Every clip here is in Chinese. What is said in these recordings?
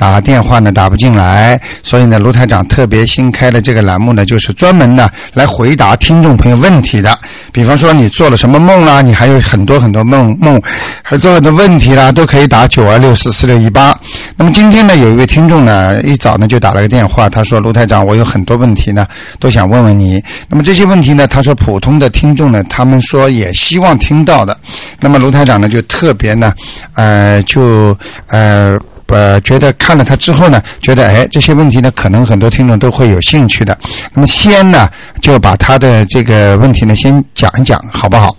打电话呢打不进来，所以呢，卢台长特别新开的这个栏目呢，就是专门呢来回答听众朋友问题的。比方说你做了什么梦啦，你还有很多很多梦梦，很多很多问题啦，都可以打九二六四四六一八。那么今天呢，有一位听众呢，一早呢就打了个电话，他说：“卢台长，我有很多问题呢，都想问问你。”那么这些问题呢，他说普通的听众呢，他们说也希望听到的。那么卢台长呢，就特别呢，呃，就呃。呃，觉得看了他之后呢，觉得哎，这些问题呢，可能很多听众都会有兴趣的。那么先呢，就把他的这个问题呢，先讲一讲，好不好？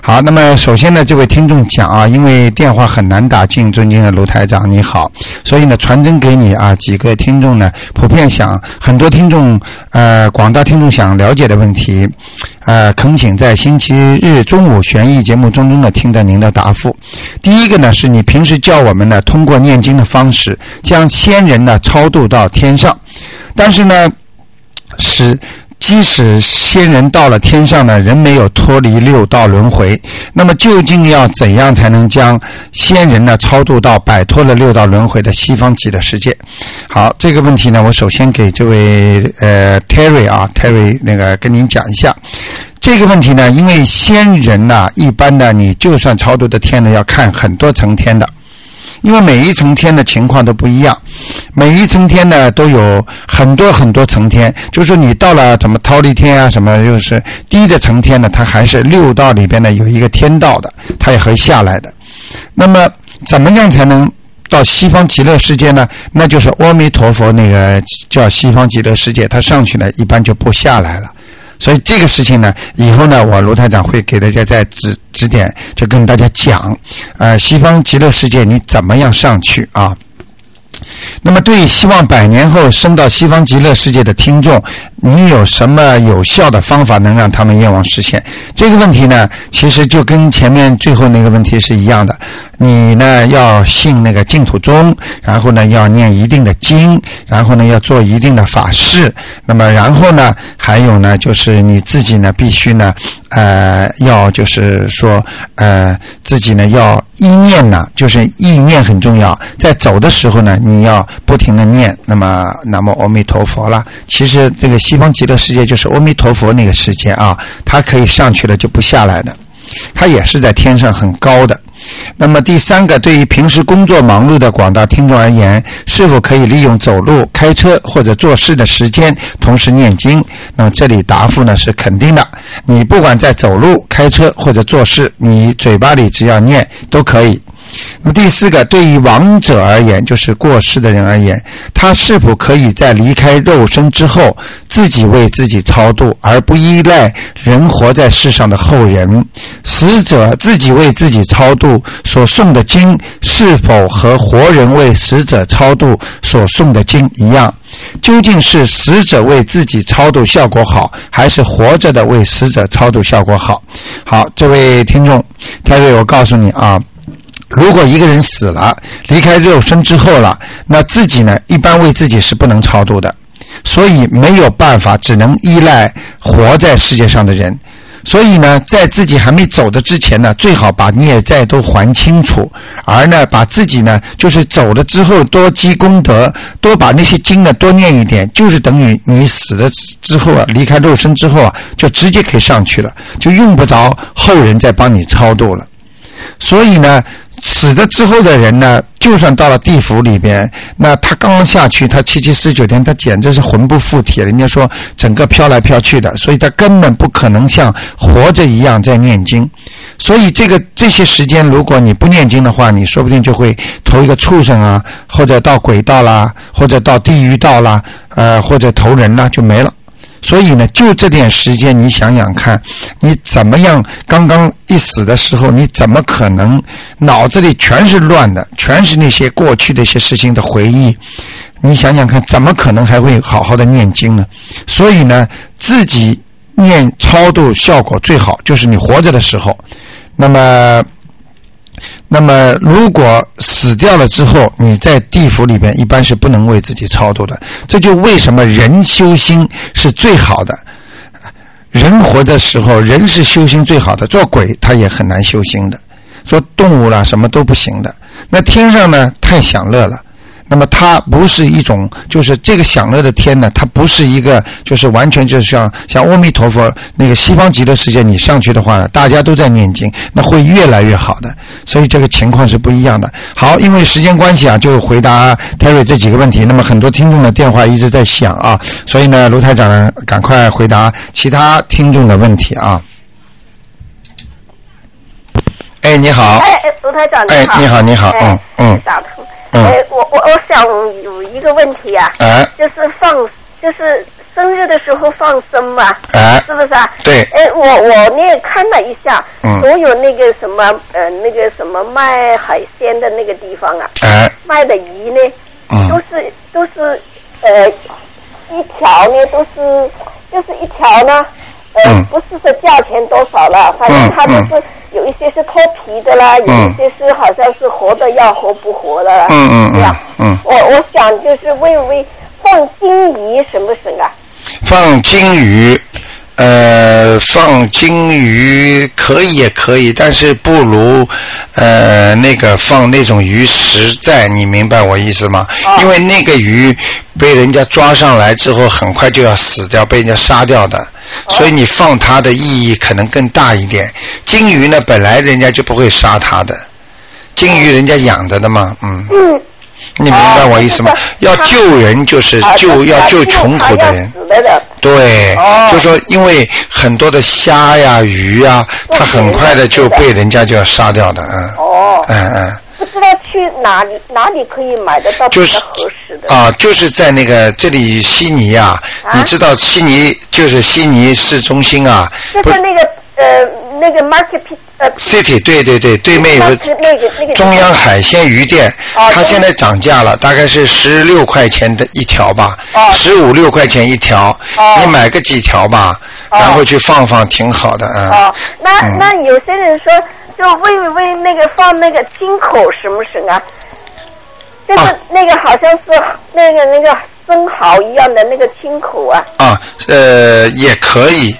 好，那么首先呢，这位听众讲啊，因为电话很难打进，尊敬的卢台长你好，所以呢，传真给你啊，几个听众呢，普遍想很多听众呃，广大听众想了解的问题，呃，恳请在星期日中午悬疑节目中呢，听到您的答复。第一个呢，是你平时叫我们呢，通过念经的方式，将先人呢超度到天上，但是呢，使。即使仙人到了天上呢，仍没有脱离六道轮回。那么究竟要怎样才能将仙人呢超度到摆脱了六道轮回的西方极乐世界？好，这个问题呢，我首先给这位呃 Terry 啊 Terry 那个跟您讲一下这个问题呢，因为仙人呢，一般的你就算超度的天呢，要看很多层天的。因为每一层天的情况都不一样，每一层天呢都有很多很多层天，就是你到了什么忉利天啊，什么就是低的层天呢，它还是六道里边呢有一个天道的，它也会下来的。那么怎么样才能到西方极乐世界呢？那就是阿弥陀佛那个叫西方极乐世界，它上去呢一般就不下来了。所以这个事情呢，以后呢，我卢台长会给大家再指指点，就跟大家讲，呃，西方极乐世界你怎么样上去啊？那么，对希望百年后升到西方极乐世界的听众，你有什么有效的方法能让他们愿望实现？这个问题呢，其实就跟前面最后那个问题是一样的。你呢要信那个净土宗，然后呢要念一定的经，然后呢要做一定的法事。那么，然后呢还有呢就是你自己呢必须呢呃要就是说呃自己呢要意念呢就是意念很重要，在走的时候呢你要不停的念。那么南无阿弥陀佛了。其实这个西方极乐世界就是阿弥陀佛那个世界啊，它可以上去了就不下来了，它也是在天上很高的。那么第三个，对于平时工作忙碌的广大听众而言，是否可以利用走路、开车或者做事的时间同时念经？那么这里答复呢是肯定的。你不管在走路、开车或者做事，你嘴巴里只要念都可以。那么第四个，对于亡者而言，就是过世的人而言，他是否可以在离开肉身之后，自己为自己超度，而不依赖人活在世上的后人？死者自己为自己超度所诵的经，是否和活人为死者超度所诵的经一样？究竟是死者为自己超度效果好，还是活着的为死者超度效果好？好，这位听众，泰瑞，我告诉你啊。如果一个人死了，离开肉身之后了，那自己呢，一般为自己是不能超度的，所以没有办法，只能依赖活在世界上的人。所以呢，在自己还没走的之前呢，最好把孽债都还清楚，而呢，把自己呢，就是走了之后多积功德，多把那些经呢多念一点，就是等于你死了之后啊，离开肉身之后啊，就直接可以上去了，就用不着后人再帮你超度了。所以呢。死了之后的人呢，就算到了地府里边，那他刚刚下去，他七七四十九天，他简直是魂不附体，人家说整个飘来飘去的，所以他根本不可能像活着一样在念经。所以这个这些时间，如果你不念经的话，你说不定就会投一个畜生啊，或者到鬼道啦，或者到地狱道啦，呃，或者投人啦，就没了。所以呢，就这点时间，你想想看，你怎么样？刚刚一死的时候，你怎么可能脑子里全是乱的，全是那些过去的一些事情的回忆？你想想看，怎么可能还会好好的念经呢？所以呢，自己念超度效果最好，就是你活着的时候。那么。那么，如果死掉了之后，你在地府里边一般是不能为自己超度的。这就为什么人修心是最好的。人活的时候，人是修心最好的。做鬼他也很难修心的。做动物啦，什么都不行的。那天上呢，太享乐了。那么它不是一种，就是这个享乐的天呢，它不是一个，就是完全就是像像阿弥陀佛那个西方极乐世界，你上去的话呢，大家都在念经，那会越来越好的。所以这个情况是不一样的。好，因为时间关系啊，就回答 Terry 这几个问题。那么很多听众的电话一直在响啊，所以呢，卢台长赶快回答其他听众的问题啊。哎，你好。哎，卢台长，哎，你好，你好，嗯嗯。打通。哎，我我我想有一个问题啊。哎。就是放，就是生日的时候放生嘛。哎。是不是啊？对。哎，我我呢看了一下，所有那个什么呃那个什么卖海鲜的那个地方啊，卖的鱼呢，都是都是呃一条呢都是就是一条呢。呃，不是说价钱多少了，反正它就是有一些是脱皮的啦，有一些是好像是活的要活不活的啦，这样。嗯，我我想就是问问放金鱼行不行啊？放金鱼，呃，放金鱼可以也可以，但是不如呃那个放那种鱼实在，你明白我意思吗？因为那个鱼被人家抓上来之后，很快就要死掉，被人家杀掉的。所以你放它的意义可能更大一点。金鱼呢，本来人家就不会杀它的，金鱼人家养着的嘛，嗯。嗯。你明白我意思吗？要救人就是救要救穷苦的人。对。哦。就说因为很多的虾呀、鱼呀，它很快的就被人家就要杀掉的，嗯。哦。嗯嗯。不知道去哪里哪里可以买得到比较合适的啊？就是在那个这里悉尼啊，你知道悉尼就是悉尼市中心啊。就是那个呃那个 market 呃 city 对对对，对面有个中央海鲜鱼店，它现在涨价了，大概是十六块钱的一条吧，十五六块钱一条，你买个几条吧，然后去放放挺好的啊。哦，那那有些人说。就为为那个放那个金口什么什啊？就是那个好像是那个那个生蚝一样的那个青口啊。啊，呃，也可以，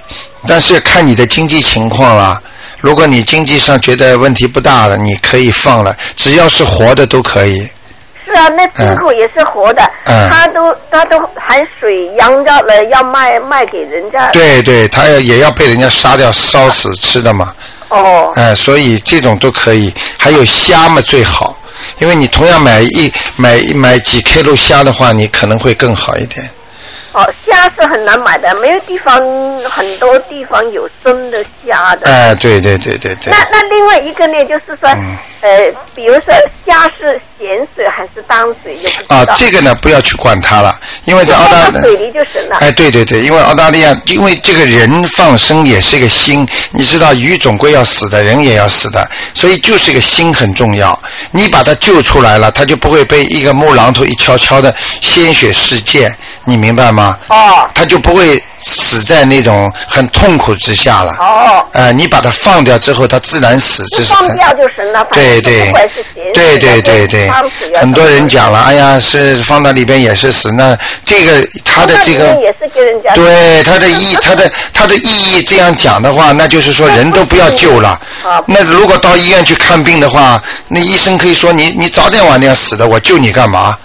但是看你的经济情况了。如果你经济上觉得问题不大了，你可以放了，只要是活的都可以。是啊，那金口也是活的，它都它都含水养着了，要卖卖给人家。对对，它要也要被人家杀掉烧死吃的嘛。哦，哎，所以这种都可以，还有虾嘛最好，因为你同样买一买买几 K 路虾的话，你可能会更好一点。哦，虾是很难买的，没有地方，很多地方有生的虾的。哎，对对对对对。那那另外一个呢，就是说，呃，比如说虾是咸水还是淡水，也不啊，这个呢，不要去管它了，因为在澳大利亚。水里就行了。哎，对对对，因为澳大利亚，因为这个人放生也是一个心，你知道鱼总归要死的，人也要死的，所以就是一个心很重要。你把它救出来了，它就不会被一个木榔头一敲敲的鲜血事件。你明白吗？哦，它就不会死在那种很痛苦之下了。哦，呃，你把它放掉之后，它自然死。这是放掉就行了。对对，对对对对，很多人讲了，哎呀，是放到里边也是死。那这个他的这个也是给人家对他的意，他的他的意义这样讲的话，那就是说人都不要救了。那如果到医院去看病的话，那医生可以说你你早点晚点死的，我救你干嘛？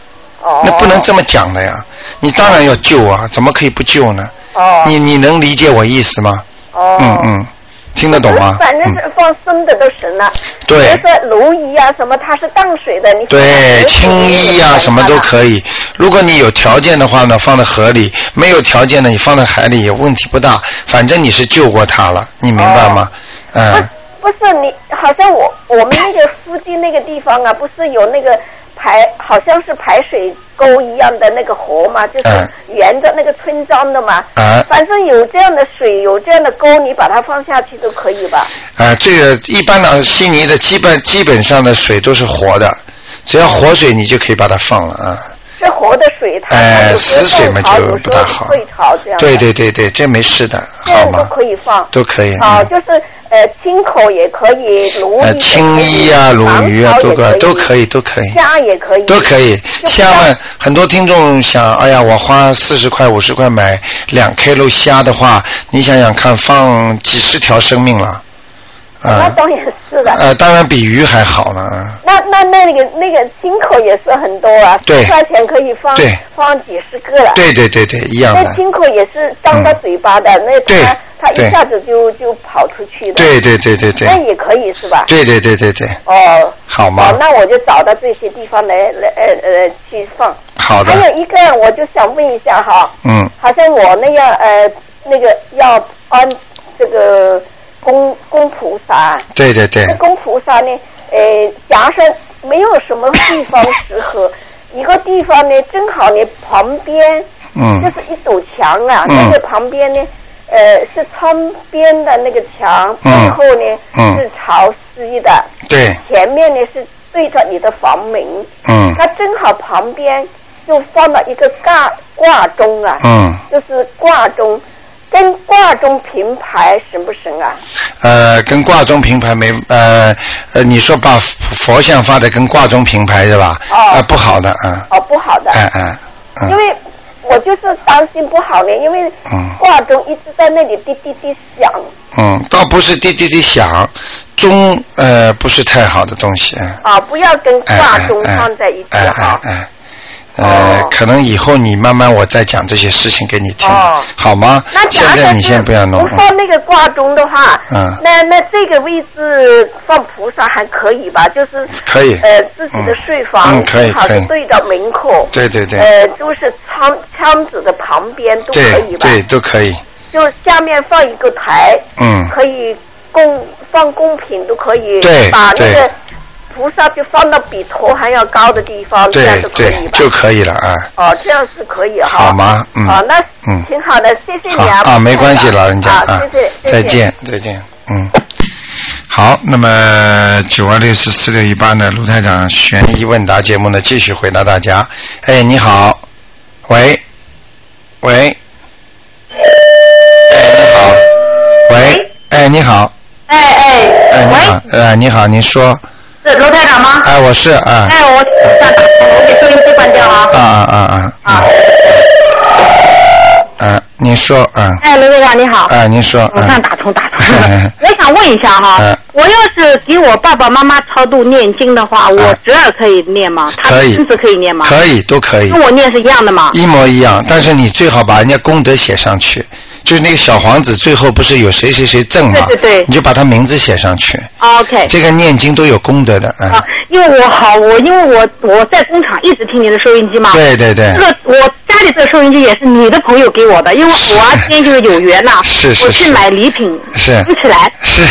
哦，那不能这么讲的呀。你当然要救啊，怎么可以不救呢？哦，你你能理解我意思吗？哦，嗯嗯，听得懂吗？反正是放生的都行了。对。比如说鲈鱼啊，什么它是淡水的，你对青衣啊，什么都可以。如果你有条件的话呢，放在河里；没有条件的，你放在海里也问题不大。反正你是救过它了，你明白吗？嗯。不是你，好像我我们那个附近那个地方啊，不是有那个。排好像是排水沟一样的那个河嘛，就是沿着那个村庄的嘛。啊。反正有这样的水，有这样的沟，你把它放下去都可以吧。啊，这个一般的悉尼的基本基本上的水都是活的，只要活水你就可以把它放了啊。是活的水，它哎，死水嘛就不大好。退潮这样。对对对对，这没事的，好吗？都可以放。都可以。好，就是。呃，青口也可以，鲈鱼、青衣啊，鲈鱼啊，都可都可以，都可以。虾也可以。都可以，虾嘛，很多听众想，哎呀，我花四十块、五十块买两 K 肉虾的话，你想想看，放几十条生命了，那当然是的。呃，当然比鱼还好呢。那那那那个那个金口也是很多啊，十块钱可以放放几十个了。对对对对，一样的。那金口也是张着嘴巴的，那它它一下子就就跑出去的。对对对对对。那也可以是吧？对对对对对。哦。好吗？那我就找到这些地方来来呃呃去放。好的。还有一个，我就想问一下哈。嗯。好像我那样呃那个要安这个。供供菩萨，对对对，供菩萨呢，呃，假设没有什么地方适合，一个地方呢，正好呢旁边，嗯，就是一堵墙啊，那个旁边呢，呃，是窗边的那个墙，背后呢嗯。是潮湿的，对，前面呢是对着你的房门，嗯，它正好旁边就放了一个挂挂钟啊，嗯，就是挂钟。跟挂钟平牌行不行啊？呃，跟挂钟平牌没呃呃，你说把佛像放在跟挂钟平牌是吧？哦，不好的啊。哦，不好的。嗯嗯嗯。因为我就是担心不好呢，因为挂钟一直在那里滴滴滴响。嗯，倒不是滴滴滴响，钟呃不是太好的东西。啊，不要跟挂钟放在一起哈。呃，可能以后你慢慢我再讲这些事情给你听，好吗？那现在你先不要弄。不放那个挂钟的话，嗯，那那这个位置放菩萨还可以吧？就是可以，呃，自己的睡房正好是对着门口，对对对，呃，就是窗窗子的旁边都可以吧？对，都可以。就下面放一个台，嗯，可以供放贡品都可以，对，把那个。菩萨就放到比头还要高的地方，这样就可以吧？就可以了啊。哦，这样是可以哈。好吗？嗯。好，那嗯，挺好的，谢谢你啊。啊，没关系，老人家啊，谢谢，再见，再见，嗯。好，那么九二六四四六一八呢？卢台长悬疑问答节目呢，继续回答大家。哎，你好，喂，喂，哎，你好，喂，哎，你好，哎哎，哎，你好，呃，你好，您说。是罗台长吗？哎，我是啊。哎，我想我给收音机关掉啊。啊啊啊啊！啊。嗯，您说啊。哎，罗台长你好。哎，您说。我算打通打通。我想问一下哈，我要是给我爸爸妈妈超度念经的话，我侄儿可以念吗？可以。孙子可以念吗？可以，都可以。跟我念是一样的吗？一模一样，但是你最好把人家功德写上去。就是那个小皇子，最后不是有谁谁谁赠嘛？对对对，你就把他名字写上去。OK。这个念经都有功德的啊。因为我好，我因为我我在工厂一直听你的收音机嘛。对对对。这个我家里这个收音机也是你的朋友给我的，因为我今天就是有缘呐。是是。我去买礼品。是。一起来。是。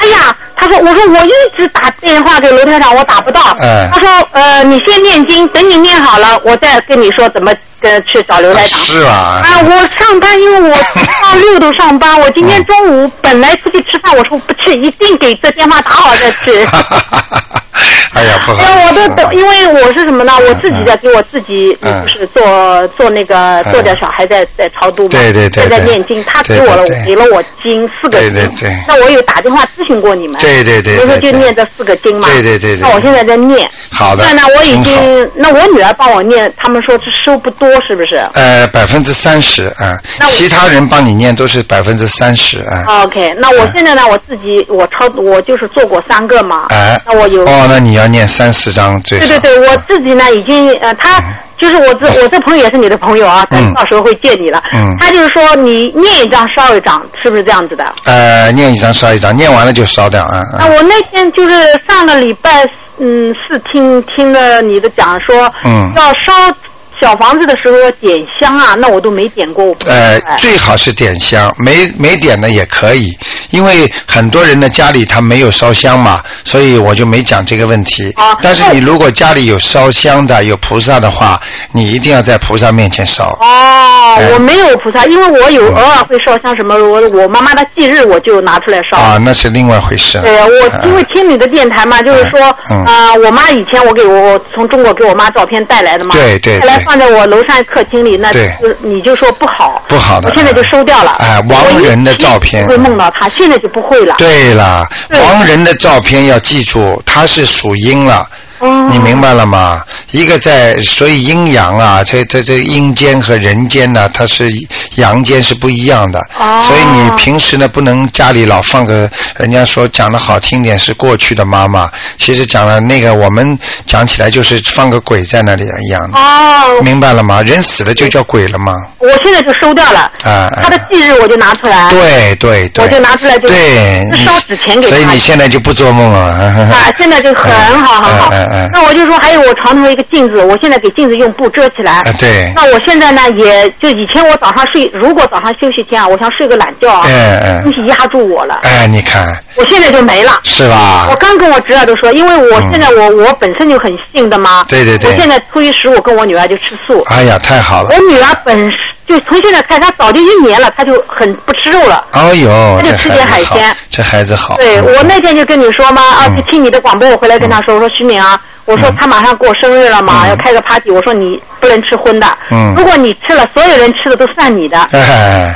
哎呀，他说，我说我一直打电话给罗台长，我打不到。嗯。他说，呃，你先念经，等你念好了，我再跟你说怎么。跟去找刘台长是啊？啊，我上班，因为我到六都上班。我今天中午本来出去吃饭，我说不去，一定给这电话打好再去。哎呀，不好。因为我都等，因为我是什么呢？我自己在给我自己，就是做做那个做点小孩在在超度嘛，对对对，在念经。他给我了，给了我经四个经。对对对。那我有打电话咨询过你们。对对对。所以说就念这四个经嘛。对对对。那我现在在念。好的。那呢，我已经，那我女儿帮我念，他们说是收不多，是不是？呃，百分之三十啊。那其他人帮你念都是百分之三十啊。OK，那我现在呢，我自己我超我就是做过三个嘛。哎。那我有。哦，那你要念三四张最。对对对，我自己呢已经呃，他就是我这我这朋友也是你的朋友啊，他到时候会见你了。嗯。他就是说你念一张烧一张，是不是这样子的？呃，念一张烧一张，念完了就烧掉啊。啊，我那天就是上个礼拜嗯是听听了你的讲说，嗯，要烧。小房子的时候要点香啊，那我都没点过。呃，最好是点香，没没点呢也可以，因为很多人的家里他没有烧香嘛，所以我就没讲这个问题。啊。但是你如果家里有烧香的，有菩萨的话，你一定要在菩萨面前烧。哦，我没有菩萨，因为我有偶尔会烧香，什么我我妈妈的忌日我就拿出来烧。啊，那是另外回事。对，我因为听你的电台嘛，就是说啊，我妈以前我给我从中国给我妈照片带来的嘛。对对。放在我楼上客厅里，那就你就说不好，不好的，我现在就收掉了。哎，亡人的照片会梦到他，现在就不会了。对了，亡人的照片要记住，他是属阴了。你明白了吗？一个在，所以阴阳啊，这这这阴间和人间呢，它是阳间是不一样的。哦。所以你平时呢，不能家里老放个，人家说讲的好听点是过去的妈妈，其实讲了那个我们讲起来就是放个鬼在那里一样的。哦。明白了吗？人死了就叫鬼了吗？我现在就收掉了。啊。他的忌日我就拿出来。对对对。我就拿出来就。对。烧纸钱给他。所以你现在就不做梦了。啊，现在就很好很好。嗯嗯。那我就说，还有我床头一个镜子，我现在给镜子用布遮起来。对。那我现在呢，也就以前我早上睡，如果早上休息天啊，我想睡个懒觉啊，东西压住我了。哎，你看。我现在就没了。是吧？我刚跟我侄儿都说，因为我现在我我本身就很信的嘛。对对对。我现在初一十五跟我女儿就吃素。哎呀，太好了。我女儿本就从现在开始，他早就一年了，他就很不吃肉了。哎呦，他就吃点海鲜。这孩子好。对，我那天就跟你说嘛，啊，就听你的广播，我回来跟他说，我说徐敏啊。我说他马上过生日了嘛，要开个 party。我说你不能吃荤的，嗯如果你吃了，所有人吃的都算你的。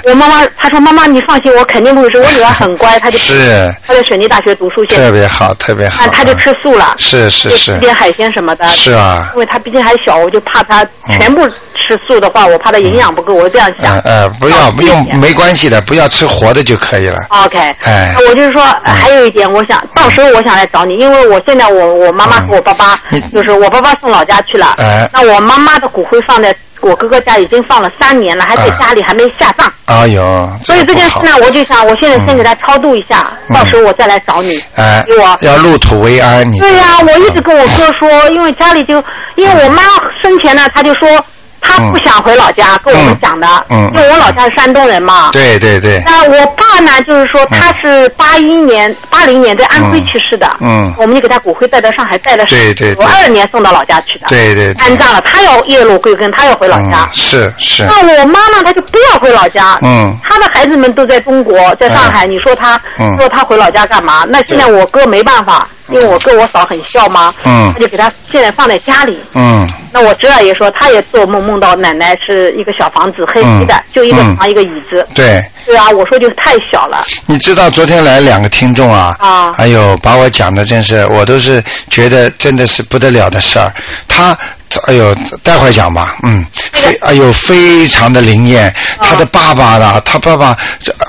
我妈妈她说妈妈你放心，我肯定不会吃。我女儿很乖，她就是她在水泥大学读书，特别好，特别好。她就吃素了，是是是，吃点海鲜什么的。是啊，因为她毕竟还小，我就怕她全部吃素的话，我怕它营养不够，我这样想。呃，不要不用，没关系的，不要吃活的就可以了。OK，哎，我就是说还有一点，我想到时候我想来找你，因为我现在我我妈妈和我爸爸就是我爸。爸爸送老家去了，那我妈妈的骨灰放在我哥哥家，已经放了三年了，还在家里还没下葬。哎呦，所以这件事呢，我就想，我现在先给他超度一下，到时候我再来找你。哎，给我要入土为安，你对呀，我一直跟我哥说，因为家里就，因为我妈生前呢，他就说。他不想回老家，跟我们讲的，因为我老家是山东人嘛。对对对。那我爸呢，就是说他是八一年、八零年在安徽去世的。嗯。我们就给他骨灰带到上海，带了对对。我二年送到老家去的。对对。安葬了，他要叶落归根，他要回老家。是是。那我妈妈她就不要回老家。嗯。他的孩子们都在中国，在上海，你说他说他回老家干嘛？那现在我哥没办法。因为我跟我嫂很孝嘛，嗯他就给他现在放在家里。嗯，那我侄儿也说，他也做梦梦到奶奶是一个小房子，黑黑的，就一个床一个椅子。对。对啊，我说就是太小了。你知道昨天来两个听众啊？啊。哎呦，把我讲的真是，我都是觉得真的是不得了的事儿。他，哎呦，待会儿讲吧。嗯。非哎呦，非常的灵验。他的爸爸呢？他爸爸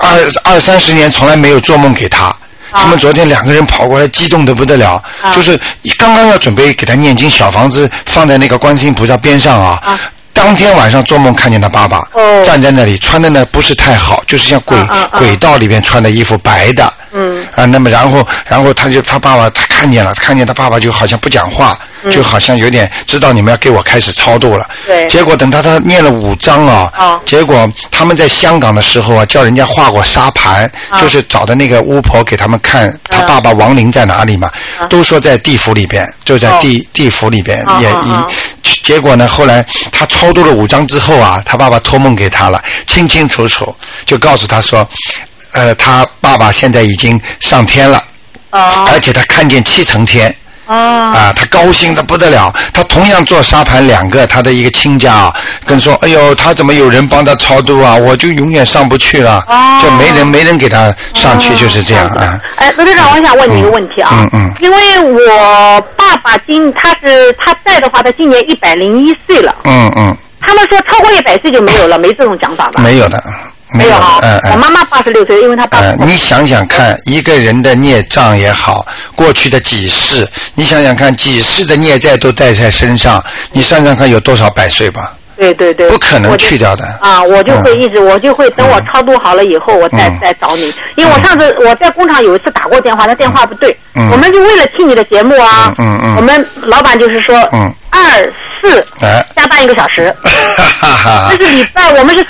二二三十年从来没有做梦给他。他们昨天两个人跑过来，激动的不得了，就是刚刚要准备给他念经，小房子放在那个观世音菩萨边上啊。当天晚上做梦看见他爸爸站在那里，穿的呢不是太好，就是像轨轨道里面穿的衣服，白的。嗯。啊，那么然后然后他就他爸爸他看见了，看见他爸爸就好像不讲话。就好像有点知道你们要给我开始超度了，对。结果等他他念了五章啊，结果他们在香港的时候啊，叫人家画过沙盘，就是找的那个巫婆给他们看他爸爸亡灵在哪里嘛，都说在地府里边，就在地地府里边也一，结果呢，后来他超度了五章之后啊，他爸爸托梦给他了，清清楚楚就告诉他说，呃，他爸爸现在已经上天了，而且他看见七层天。啊，他高兴的不得了。他同样做沙盘，两个他的一个亲家啊，跟说：“哎呦，他怎么有人帮他超度啊？我就永远上不去了，就没人没人给他上去，就是这样啊。”哎，罗队长，我想问你一个问题啊。嗯嗯。因为我爸爸今他是他在的话，他今年一百零一岁了。嗯嗯。他们说超过一百岁就没有了，没这种讲法吧？没有的。没有哈，我妈妈八十六岁，因为她嗯。你想想看，一个人的孽障也好，过去的几世，你想想看，几世的孽债都带在身上，你算算看有多少百岁吧？对对对。不可能去掉的。啊，我就会一直，我就会等我超度好了以后，我再再找你。因为我上次我在工厂有一次打过电话，那电话不对，我们就为了听你的节目啊，我们老板就是说二四加班一个小时，这是礼拜，我们是。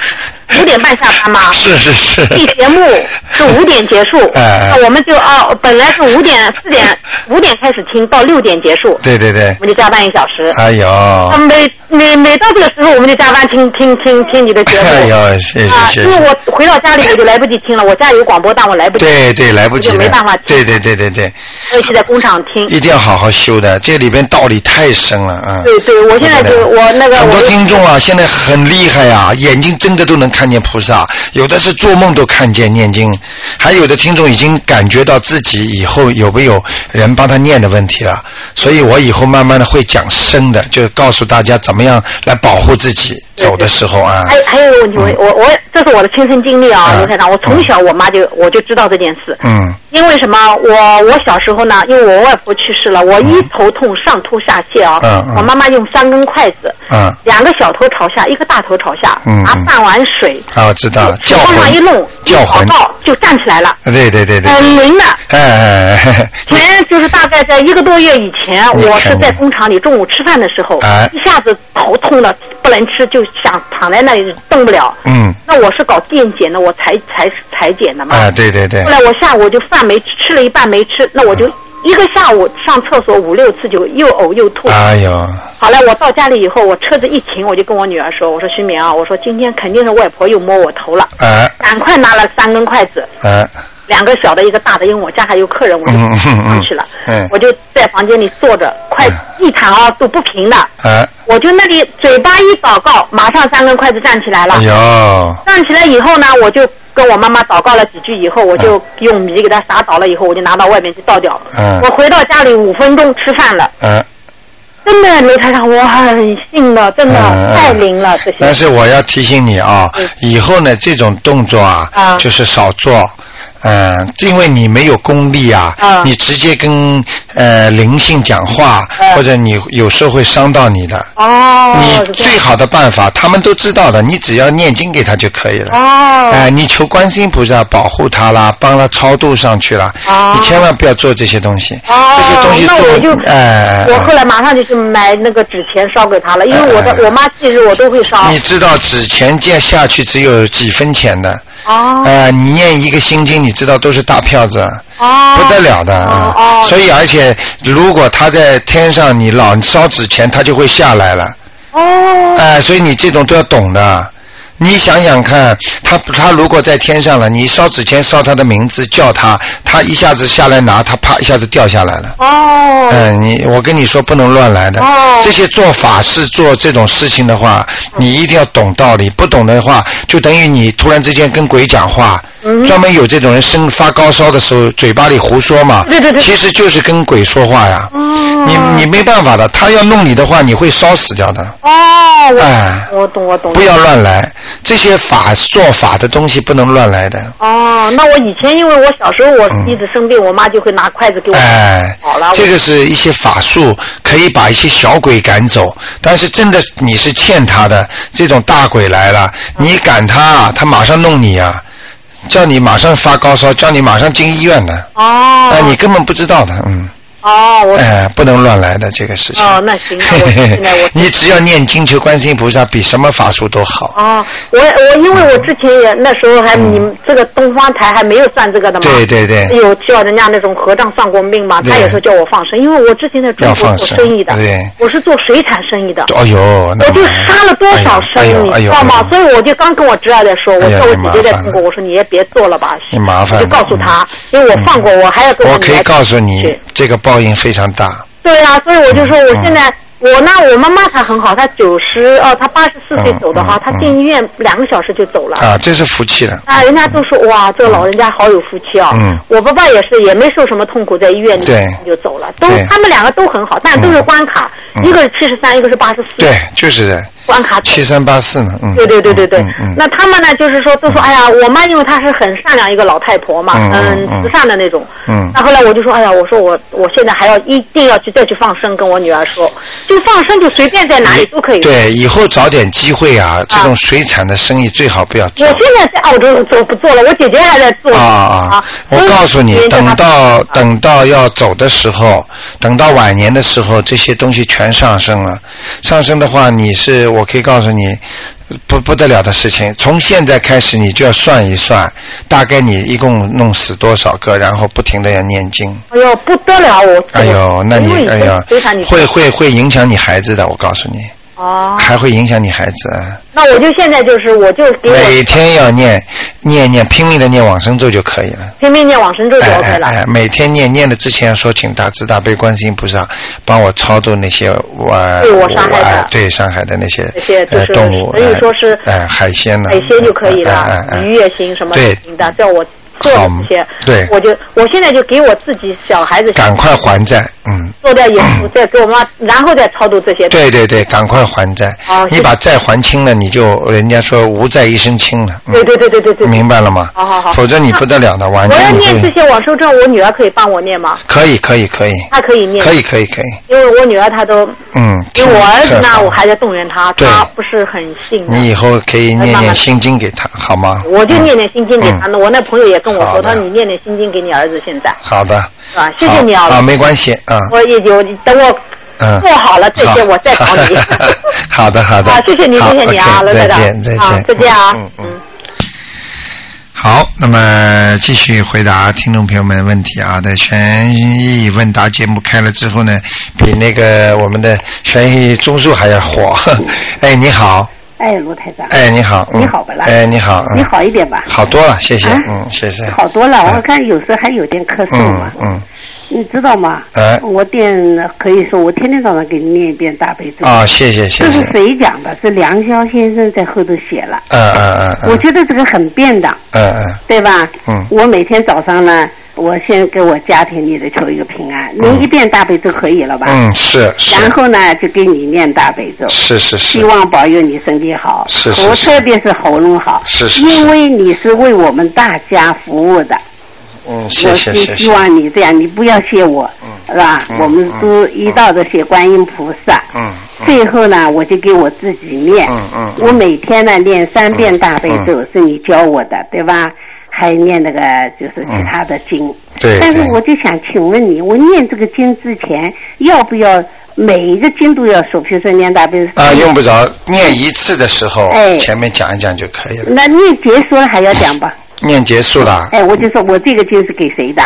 五点半下班吗？是是是。这节目是五点结束，那我们就哦，本来是五点四点五点开始听到六点结束。对对对。我们就加班一小时。哎呦。每每每到这个时候，我们就加班听听听听你的节目。哎呦，谢谢谢谢。因为我回到家里我就来不及听了，我家有广播，但我来不及。对对，来不及。就没办法听。对对对对对。所以是在工厂听。一定要好好修的，这里边道理太深了啊。对对，我现在就我那个。很多听众啊，现在很厉害呀，眼睛睁着都能看见菩萨。有的是做梦都看见念经，还有的听众已经感觉到自己以后有没有人帮他念的问题了，所以我以后慢慢的会讲深的，就告诉大家怎么样来保护自己。走的时候啊。还还有一个问题，我我我这是我的亲身经历啊，刘台长，我从小我妈就我就知道这件事。嗯。因为什么？我我小时候呢，因为我外婆去世了，我一头痛上吐下泻啊。嗯嗯。我妈妈用三根筷子。嗯。两个小头朝下，一个大头朝下。嗯。拿半碗水。啊，我知道。叫魂。往上一弄，叫魂。就站起来了。对对对对。很灵的。哎哎哎。前就是大概在一个多月以前，我是在工厂里中午吃饭的时候，一下子头痛的不能吃，就想躺在那里动不了。嗯。那我是搞电检的，我裁裁裁剪的嘛。啊，对对对。后来我下午就饭没吃了一半没吃，那我就一个下午上厕所五六次就又呕又吐。哎呦！好了，我到家里以后，我车子一停，我就跟我女儿说：“我说徐敏啊，我说今天肯定是外婆又摸我头了。”哎。赶快拿了三根筷子。哎。两个小的，一个大的，因为我家还有客人，我就上去了。嗯。我就在房间里坐着，快地毯啊都不平的。哎。我就那里嘴巴一祷告，马上三根筷子站起来了。哎呦。站起来以后呢，我就。跟我妈妈祷告了几句以后，我就用米给它撒倒了，以后我就拿到外面去倒掉。嗯。我回到家里五分钟吃饭了。嗯。真的，刘台上，我很信的，真的太灵了这些。但是我要提醒你啊，以后呢这种动作啊，就是少做。嗯，因为你没有功力啊，你直接跟呃灵性讲话，或者你有时候会伤到你的。哦。你最好的办法，他们都知道的，你只要念经给他就可以了。哦。哎，你求观世音菩萨保护他啦，帮他超度上去了。哦。你千万不要做这些东西。哦。这些东西做，哎。我后来马上就去买那个纸钱烧给他了，因为我的我妈忌日我都会烧。你知道纸钱借下去只有几分钱的。哦，呃，你念一个心经，你知道都是大票子，哦，不得了的啊！哦，所以而且如果他在天上，你老烧纸钱，他就会下来了。哦，哎，所以你这种都要懂的。你想想看，他他如果在天上了，你烧纸钱烧他的名字叫他，他一下子下来拿，他啪一下子掉下来了。哦。嗯，你我跟你说不能乱来的。哦。这些做法事做这种事情的话，你一定要懂道理，不懂的话，就等于你突然之间跟鬼讲话。专门有这种人生发高烧的时候，嘴巴里胡说嘛，对对对，其实就是跟鬼说话呀。哦，你你没办法的，他要弄你的话，你会烧死掉的。哦，哎，我懂我懂。不要乱来，这些法做法的东西不能乱来的。哦，那我以前因为我小时候我一直生病，我妈就会拿筷子给我。哎，好了。这个是一些法术可以把一些小鬼赶走，但是真的你是欠他的，这种大鬼来了，你赶他，他马上弄你呀。叫你马上发高烧，叫你马上进医院的。哦。哎，你根本不知道的，嗯。哦，我哎，不能乱来的这个事情。哦，那行，那我现在我你只要念经求观世音菩萨，比什么法术都好。哦，我我因为我之前也那时候还你们这个东方台还没有算这个的嘛。对对对。有叫人家那种和尚算过命嘛？他也是叫我放生，因为我之前在中国做生意的，对，我是做水产生意的。哎呦，我就杀了多少生，你知道吗？所以我就刚跟我侄儿在说，我叫我姐姐在中国，我说你也别做了吧。你麻烦。就告诉他，因为我放过，我还要跟我可以告诉你，这个报应非常大。对呀，所以我就说，我现在我呢，我妈妈她很好，她九十哦，她八十四岁走的哈，她进医院两个小时就走了。啊，这是福气了。啊，人家都说哇，这个老人家好有福气啊。嗯。我爸爸也是，也没受什么痛苦，在医院里就走了。都他们两个都很好，但都是关卡，一个是七十三，一个是八十四。对，就是的。关卡七三八四呢，嗯，对对对对对，那他们呢，就是说都说，哎呀，我妈因为她是很善良一个老太婆嘛，嗯，慈善的那种，嗯，那后来我就说，哎呀，我说我我现在还要一定要去再去放生，跟我女儿说，就放生就随便在哪里都可以。对，以后找点机会啊，这种水产的生意最好不要做。我现在在澳洲做不做了，我姐姐还在做。啊啊！我告诉你，等到等到要走的时候，等到晚年的时候，这些东西全上升了。上升的话，你是我可以告诉你。不不得了的事情，从现在开始你就要算一算，大概你一共弄死多少个，然后不停的要念经。哎呦，不得了！我哎呦，那你哎呦，会会会影响你孩子的，我告诉你。哦。还会影响你孩子。那我就现在就是，我就每天要念念念，拼命的念往生咒就可以了。拼命念往生咒就 OK 了。哎，每天念念的之前说，请大慈大悲观世音菩萨帮我超度那些我对我伤害的对伤害的那些那些就是动物，所以说是哎海鲜呢，海鲜就可以了，鱼也行，什么行的，叫我。做的这些，对，我就我现在就给我自己小孩子赶快还债，嗯，做掉也 再给我妈，然后再超度这些。对对对，赶快还债。哦，你把债还清了，你就人家说无债一身轻了。对对对对对对。明白了吗？好好好。否则你不得了的，完全。我要念这些往生咒，我女儿可以帮我念吗？可以可以可以。她可以念。可以可以可以。因为我女儿她都嗯，因为我儿子呢，我还在动员他，他不是很信。你以后可以念念心经给他，好吗？我就念念心经给他。那我那朋友也跟我说，他说你念念心经给你儿子现在。好的。啊？谢谢你啊。啊，没关系啊。我也有等我做好了这些，我再找你。好的好的。好，谢谢你，谢谢你啊，罗再见再见再见啊。嗯嗯。好，那么继续回答听众朋友们的问题啊！在悬疑问答节目开了之后呢，比那个我们的悬疑综述还要火。哎，你好。哎，罗台长。哎，你好。你好不啦。哎，你好。你好一点吧。好多了，谢谢。嗯，谢谢。好多了，我看有时候还有点咳嗽嘛。嗯。你知道吗？哎。我念可以说，我天天早上给你念一遍大悲咒。啊，谢谢谢谢。这是谁讲的？是梁霄先生在后头写了。嗯嗯嗯。我觉得这个很便当。嗯嗯。对吧？嗯。我每天早上呢。我先给我家庭里的求一个平安，您一遍大悲咒可以了吧？嗯，是是。然后呢，就给你念大悲咒。是是是。希望保佑你身体好。是是我。特别是喉咙好。是是是。因为你是为我们大家服务的。嗯，谢谢谢谢。我希望你这样，你不要谢我，嗯是吧？我们都一道的谢观音菩萨。嗯。最后呢，我就给我自己念。嗯嗯。我每天呢念三遍大悲咒，是你教我的，对吧？还念那个就是其他的经，对。但是我就想请问你，我念这个经之前，要不要每一个经都要说？比如说念大悲咒啊，用不着念一次的时候，哎，前面讲一讲就可以了。那念结束了还要讲吧？念结束了。哎，我就说我这个经是给谁的？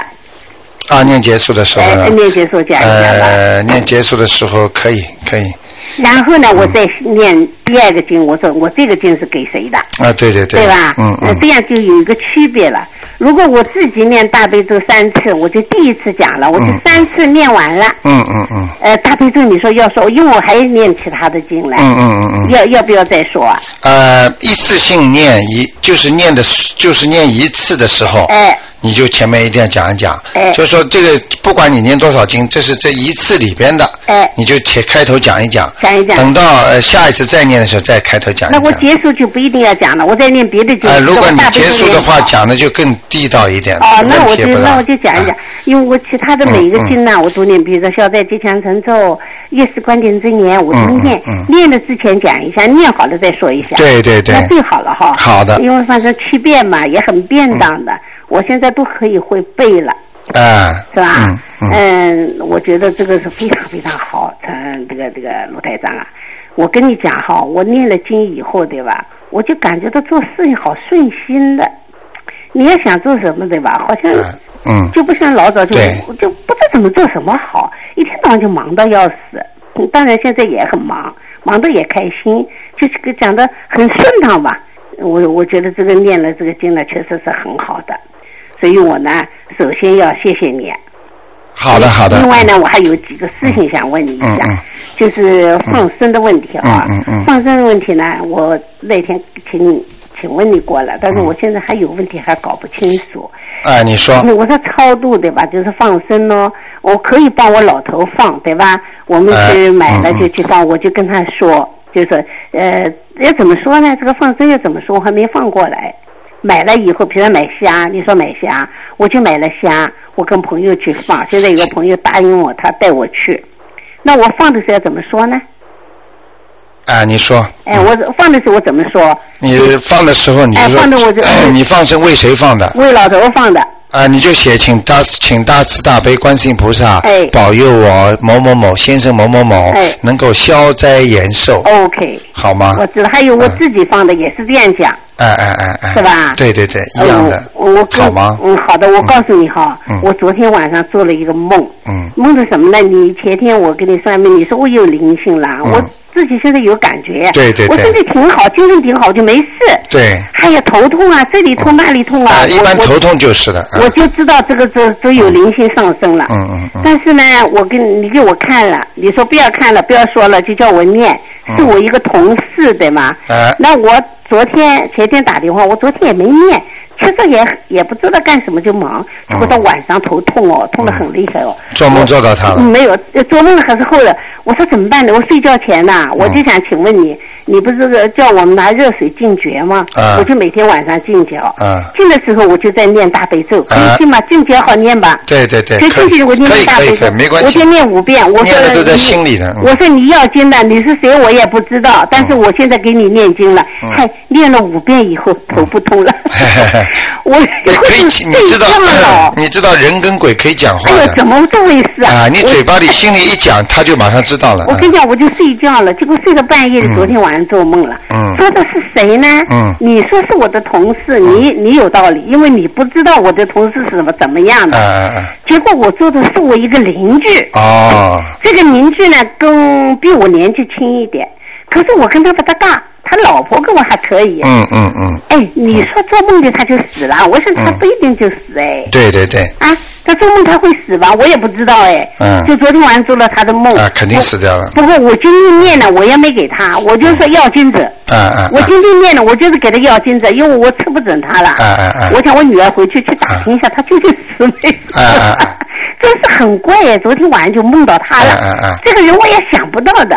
啊，念结束的时候。哎，念结束讲。呃，念结束的时候可以，可以。然后呢，我再念第二个经，我说我这个经是给谁的？啊，对对对，对吧？嗯嗯，这样就有一个区别了。如果我自己念大悲咒三次，我就第一次讲了，我就三次念完了。嗯嗯嗯。呃，大悲咒你说要说，因为我还念其他的经来。嗯嗯嗯嗯。要要不要再说啊？呃，一次性念一，就是念的，就是念一次的时候。哎。你就前面一定要讲一讲，哎，就说这个不管你念多少经，这是这一次里边的，哎，你就且开头讲一讲，讲一讲，等到呃下一次再念的时候再开头讲。那我结束就不一定要讲了，我再念别的经。哎，如果你结束的话，讲的就更地道一点。哦，那我就那我就讲一讲，因为我其他的每一个经呢，我都念，比如说消灾吉祥神咒、夜视观点真言，我都念。嗯嗯。念的之前讲一下，念好了再说一下。对对对。那最好了哈。好的。因为反正七遍嘛，也很便当的。我现在都可以会背了，啊，是吧？嗯嗯，我觉得这个是非常非常好。嗯，这个这个卢台长啊，我跟你讲哈，我念了经以后，对吧？我就感觉到做事情好顺心的。你要想做什么，对吧？好像嗯，就不像老早就就不知道怎么做什么好，一天到晚就忙到要死。当然现在也很忙，忙的也开心，就是个讲的很顺畅吧。我我觉得这个念了这个经呢，确实是很好的。所以我呢，首先要谢谢你。好的，好的。另外呢，我还有几个事情想问你一下，就是放生的问题啊。嗯嗯。放生的问题呢，我那天请请问你过了，但是我现在还有问题还搞不清楚。哎，你说。我说超度对吧？就是放生咯，我可以帮我老头放对吧？我们去买了就去放，我就跟他说，就是呃，要怎么说呢？这个放生要怎么说？我还没放过来。买了以后，比如买虾，你说买虾，我就买了虾，我跟朋友去放。现在有个朋友答应我，他带我去。那我放的时候要怎么说呢？啊，你说。哎，我放的时候我怎么说？你放的时候你说。哎，放的我就。哎你放是为谁放的？为老头放的。啊，你就写请大请大慈大悲观世音菩萨保佑我某某某先生某某某能够消灾延寿。OK，好吗？我知道，还有我自己放的也是这样讲。哎哎哎哎，是吧？对对对，一样的。我好吗？嗯，好的。我告诉你哈，我昨天晚上做了一个梦。嗯。梦的什么呢？你前天我给你算命，你说我有灵性了，我。自己现在有感觉，对对对，我身体挺好，精神挺好，就没事。对，还有头痛啊，这里痛那里痛啊。啊，一般头痛就是的。我就知道这个这都有灵性上升了。嗯嗯嗯。但是呢，我跟你给我看了，你说不要看了，不要说了，就叫我念，是我一个同事对吗？哎。那我昨天前天打电话，我昨天也没念，其实也也不知道干什么就忙，结果到晚上头痛哦，痛得很厉害哦。做梦做到他了？没有，做梦还是后来。我说怎么办呢？我睡觉前呐，我就想请问你，你不是叫我们拿热水浸脚吗？啊我就每天晚上浸脚。浸的时候我就在念大悲咒，可以浸吗？浸脚好念吧？对对对。就进去我念大悲咒，我就念五遍。我说都在心里呢。我说你要经的，你是谁我也不知道，但是我现在给你念经了。嗨，念了五遍以后头不痛了。我可以，你知道，你知道人跟鬼可以讲话的。怎么这回事啊？啊，你嘴巴里心里一讲，他就马上知道了。我跟你讲，我就睡觉了，结果睡到半夜的，昨天晚上做梦了。嗯。说的是谁呢？嗯。你说是我的同事，你你有道理，因为你不知道我的同事是怎么怎么样的。嗯嗯结果我做的是我一个邻居。哦。这个邻居呢，跟比我年纪轻一点，可是我跟他不搭嘎。他老婆跟我还可以。嗯嗯嗯。哎，你说做梦的他就死了？我说他不一定就死哎。对对对。啊，他做梦他会死吧？我也不知道哎。嗯。就昨天晚上做了他的梦。啊，肯定死掉了。不过我今天念了，我也没给他，我就说要金子。啊啊。我今天念了，我就是给他要金子，因为我吃不准他了。啊啊啊！我想我女儿回去去打听一下，他究竟死没死？啊啊啊！真是很怪哎，昨天晚上就梦到他了。啊啊啊！这个人我也想不到的。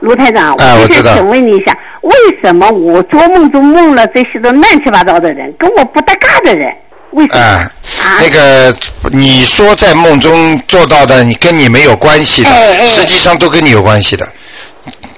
卢台长，我想请问你一下，为什么我做梦中梦了这些个乱七八糟的人，跟我不搭嘎的人？为什么？啊，那个你说在梦中做到的，你跟你没有关系的，实际上都跟你有关系的。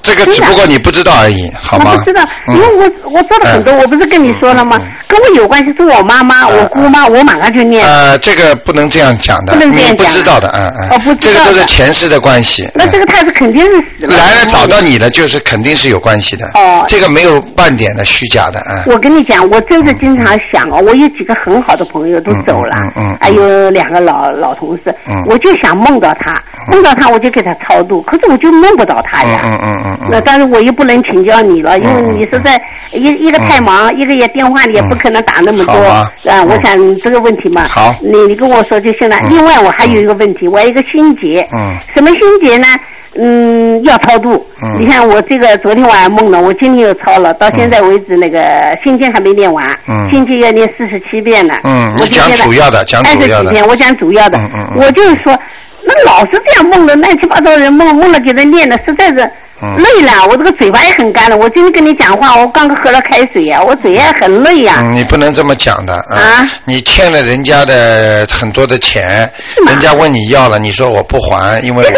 这个只不过你不知道而已，好吗？我不知道，因为我我做了很多，我不是跟你说了吗？跟我有关系是我妈妈，我姑妈，我马上就念。呃，这个不能这样讲的，你不知道的，嗯嗯。哦，不知道。这个都是前世的关系。那这个他是肯定是死了。来了找到你了，就是肯定是有关系的。哦。这个没有半点的虚假的，嗯。我跟你讲，我真是经常想哦，我有几个很好的朋友都走了，嗯嗯，还有两个老老同事，嗯，我就想梦到他，梦到他我就给他超度，可是我就梦不到他呀，嗯嗯嗯嗯。那但是我又。不能请教你了，因为你是在一一个太忙，一个也电话里也不可能打那么多，啊，我想这个问题嘛，好，你你跟我说就行了。另外我还有一个问题，我有一个心结，嗯，什么心结呢？嗯，要超度。嗯，你看我这个昨天晚上梦了，我今天又超了，到现在为止那个心经还没念完，嗯，心经要念四十七遍呢。嗯，我讲主要的，讲主要的。我讲主要的，嗯嗯，我就是说，那老是这样梦的乱七八糟人梦梦了给他念的，实在是。累了，我这个嘴巴也很干了。我今天跟你讲话，我刚刚喝了开水呀，我嘴也很累呀。你不能这么讲的啊！你欠了人家的很多的钱，人家问你要了，你说我不还，因为我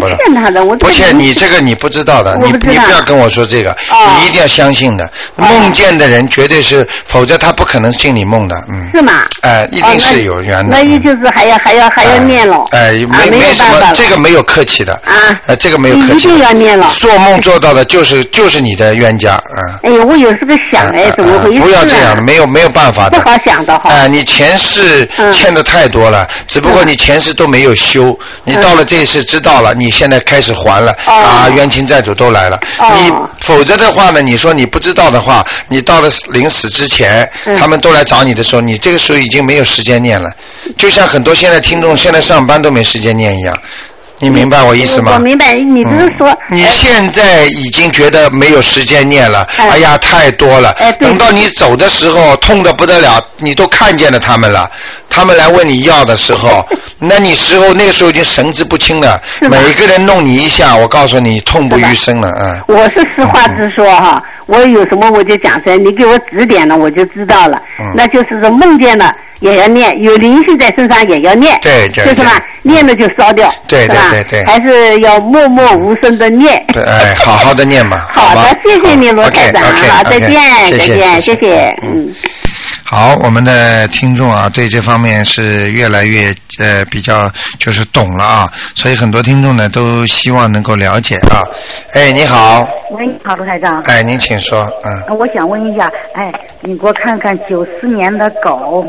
不了。不欠他的，我不欠你这个你不知道的，你你不要跟我说这个，你一定要相信的。梦见的人绝对是，否则他不可能信你梦的。嗯，是吗？哎，一定是有缘的。那也就是还要还要还要念了。哎，没没什么，这个没有客气的啊。呃，这个没有客气。一定要念了。做梦做到的就是就是你的冤家啊！哎呀，我有时候想哎，怎么回事？不要这样的，没有没有办法的。不好想的哈。哎，你前世欠的太多了，只不过你前世都没有修，你到了这一世知道了，你现在开始还了啊，冤亲债主都来了。你否则的话呢？你说你不知道的话，你到了临死之前，他们都来找你的时候，你这个时候已经没有时间念了。就像很多现在听众现在上班都没时间念一样。你明白我意思吗？我明白，你不是说你现在已经觉得没有时间念了？哎呀，太多了。哎等到你走的时候，痛的不得了，你都看见了他们了。他们来问你要的时候，那你时候那个时候已经神志不清了。每个人弄你一下，我告诉你，痛不欲生了。嗯。我是实话直说哈，我有什么我就讲出来，你给我指点了，我就知道了。嗯。那就是说梦见了也要念，有灵性在身上也要念。对对。就是吧？念了就烧掉。对对对对。还是要默默无声的念。对，哎，好好 的念嘛。好的，谢谢你罗台长，好，再见，再见，谢谢，嗯。好，我们的听众啊，对这方面是越来越呃比较就是懂了啊，所以很多听众呢都希望能够了解啊。哎，你好。喂，你好，卢台长。哎，您请说，嗯。我想问一下，哎，你给我看看九四年的狗。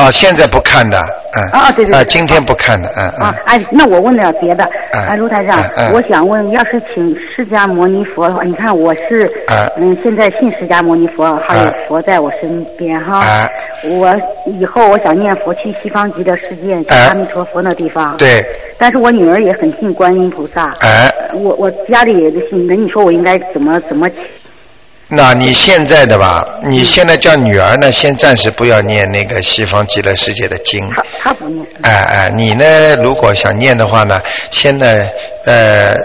啊，现在不看的，嗯，啊对对，啊今天不看的，嗯嗯。啊，哎，那我问点别的，哎，卢台长，我想问，要是请释迦牟尼佛的话，你看我是，嗯，现在信释迦牟尼佛，还有佛在我身边哈，我以后我想念佛去西方极乐世界，去阿弥陀佛那地方，对，但是我女儿也很信观音菩萨，哎，我我家里也信，那你说我应该怎么怎么？那你现在的吧？你现在叫女儿呢，先暂时不要念那个西方极乐世界的经。他他不念。哎哎，你呢？如果想念的话呢，现在呃，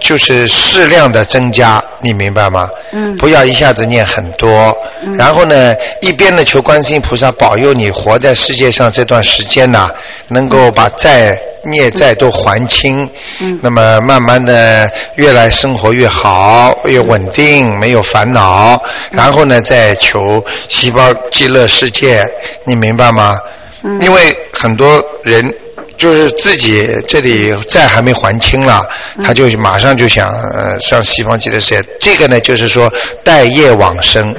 就是适量的增加，你明白吗？嗯。不要一下子念很多。嗯。然后呢，一边呢求观世音菩萨保佑你活在世界上这段时间呢，能够把债。孽债都还清，嗯那么慢慢的越来生活越好，越稳定，没有烦恼，然后呢再求细胞极乐世界，你明白吗？嗯因为很多人。就是自己这里债还没还清了，他就马上就想呃上西方极乐世界。这个呢，就是说待业往生，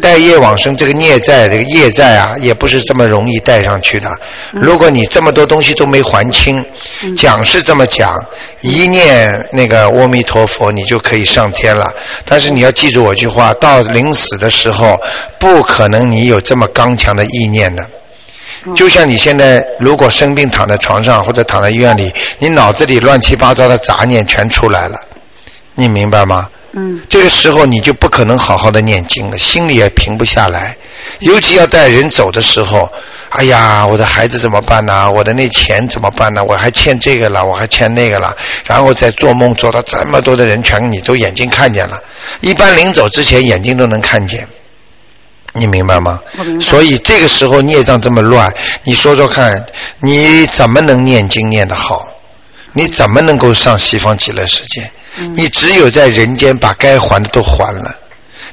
待业往生这个孽债，这个业债啊，也不是这么容易带上去的。如果你这么多东西都没还清，讲是这么讲，一念那个阿弥陀佛，你就可以上天了。但是你要记住我一句话，到临死的时候，不可能你有这么刚强的意念的。就像你现在如果生病躺在床上或者躺在医院里，你脑子里乱七八糟的杂念全出来了，你明白吗？嗯。这个时候你就不可能好好的念经了，心里也平不下来。尤其要带人走的时候，哎呀，我的孩子怎么办呢？我的那钱怎么办呢？我还欠这个了，我还欠那个了。然后再做梦做到这么多的人全你都眼睛看见了，一般临走之前眼睛都能看见。你明白吗？所以这个时候孽障这么乱，你说说看，你怎么能念经念得好？你怎么能够上西方极乐世界？你只有在人间把该还的都还了。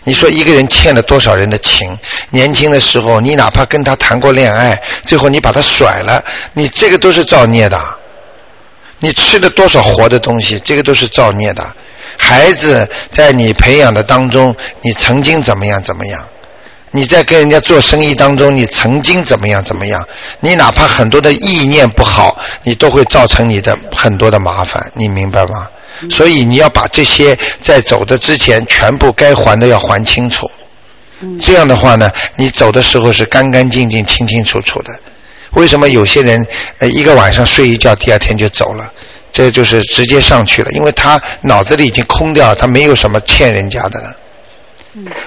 你说一个人欠了多少人的情？年轻的时候，你哪怕跟他谈过恋爱，最后你把他甩了，你这个都是造孽的。你吃了多少活的东西，这个都是造孽的。孩子在你培养的当中，你曾经怎么样怎么样？你在跟人家做生意当中，你曾经怎么样怎么样？你哪怕很多的意念不好，你都会造成你的很多的麻烦，你明白吗？所以你要把这些在走的之前全部该还的要还清楚。这样的话呢，你走的时候是干干净净、清清楚楚的。为什么有些人呃一个晚上睡一觉，第二天就走了？这就是直接上去了，因为他脑子里已经空掉了，他没有什么欠人家的了。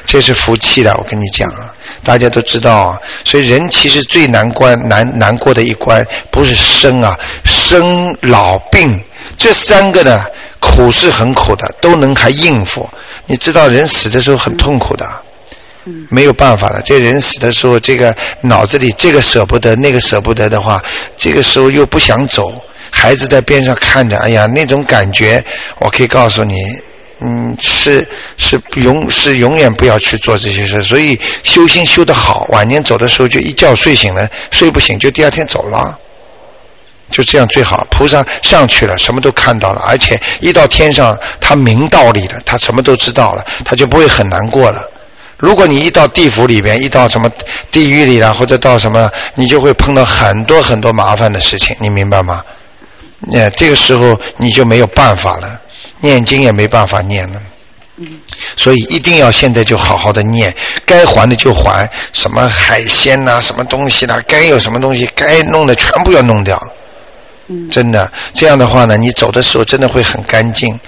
这是福气的，我跟你讲啊，大家都知道啊。所以人其实最难关、难难过的一关，不是生啊，生老病这三个呢，苦是很苦的，都能还应付。你知道人死的时候很痛苦的，没有办法的。这人死的时候，这个脑子里这个舍不得，那个舍不得的话，这个时候又不想走，孩子在边上看着，哎呀，那种感觉，我可以告诉你。嗯，是是永是永远不要去做这些事，所以修心修得好，晚年走的时候就一觉睡醒了，睡不醒就第二天走了，就这样最好。菩萨上去了，什么都看到了，而且一到天上，他明道理了，他什么都知道了，他就不会很难过了。如果你一到地府里边，一到什么地狱里了，或者到什么，你就会碰到很多很多麻烦的事情，你明白吗？那这个时候你就没有办法了。念经也没办法念了，所以一定要现在就好好的念，该还的就还，什么海鲜呐，什么东西啦，该有什么东西，该弄的全部要弄掉。真的，这样的话呢，你走的时候真的会很干净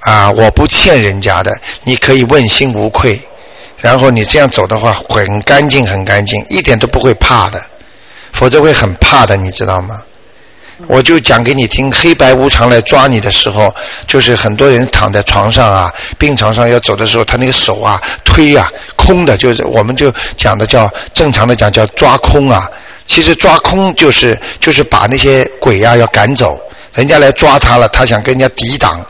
啊！我不欠人家的，你可以问心无愧。然后你这样走的话，很干净，很干净，一点都不会怕的，否则会很怕的，你知道吗？我就讲给你听，黑白无常来抓你的时候，就是很多人躺在床上啊，病床上要走的时候，他那个手啊推啊空的，就是我们就讲的叫正常的讲叫抓空啊。其实抓空就是就是把那些鬼呀要赶走，人家来抓他了，他想跟人家抵挡，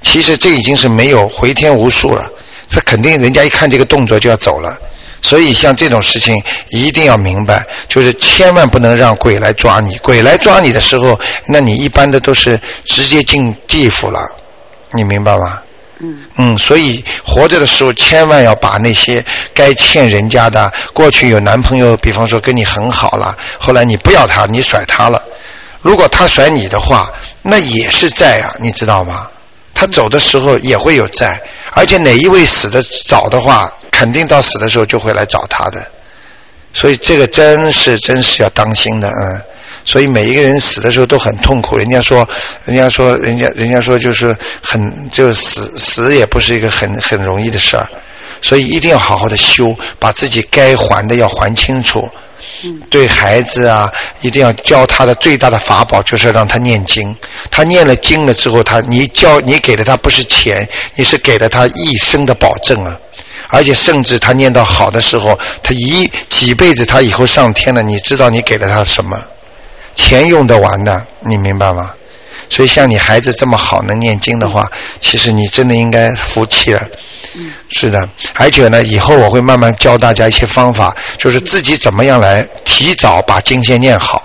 其实这已经是没有回天无术了，他肯定人家一看这个动作就要走了。所以，像这种事情一定要明白，就是千万不能让鬼来抓你。鬼来抓你的时候，那你一般的都是直接进地府了，你明白吗？嗯。嗯，所以活着的时候，千万要把那些该欠人家的，过去有男朋友，比方说跟你很好了，后来你不要他，你甩他了。如果他甩你的话，那也是债啊，你知道吗？他走的时候也会有债，而且哪一位死的早的话。肯定到死的时候就会来找他的，所以这个真是真是要当心的嗯。所以每一个人死的时候都很痛苦。人家说，人家说，人家人家说就是很，就死死也不是一个很很容易的事儿。所以一定要好好的修，把自己该还的要还清楚。对孩子啊，一定要教他的最大的法宝就是让他念经。他念了经了之后，他你教你给了他不是钱，你是给了他一生的保证啊！而且甚至他念到好的时候，他一几辈子他以后上天了，你知道你给了他什么？钱用得完的，你明白吗？所以像你孩子这么好能念经的话，其实你真的应该服气了。是的，而且呢，以后我会慢慢教大家一些方法，就是自己怎么样来提早把经先念好。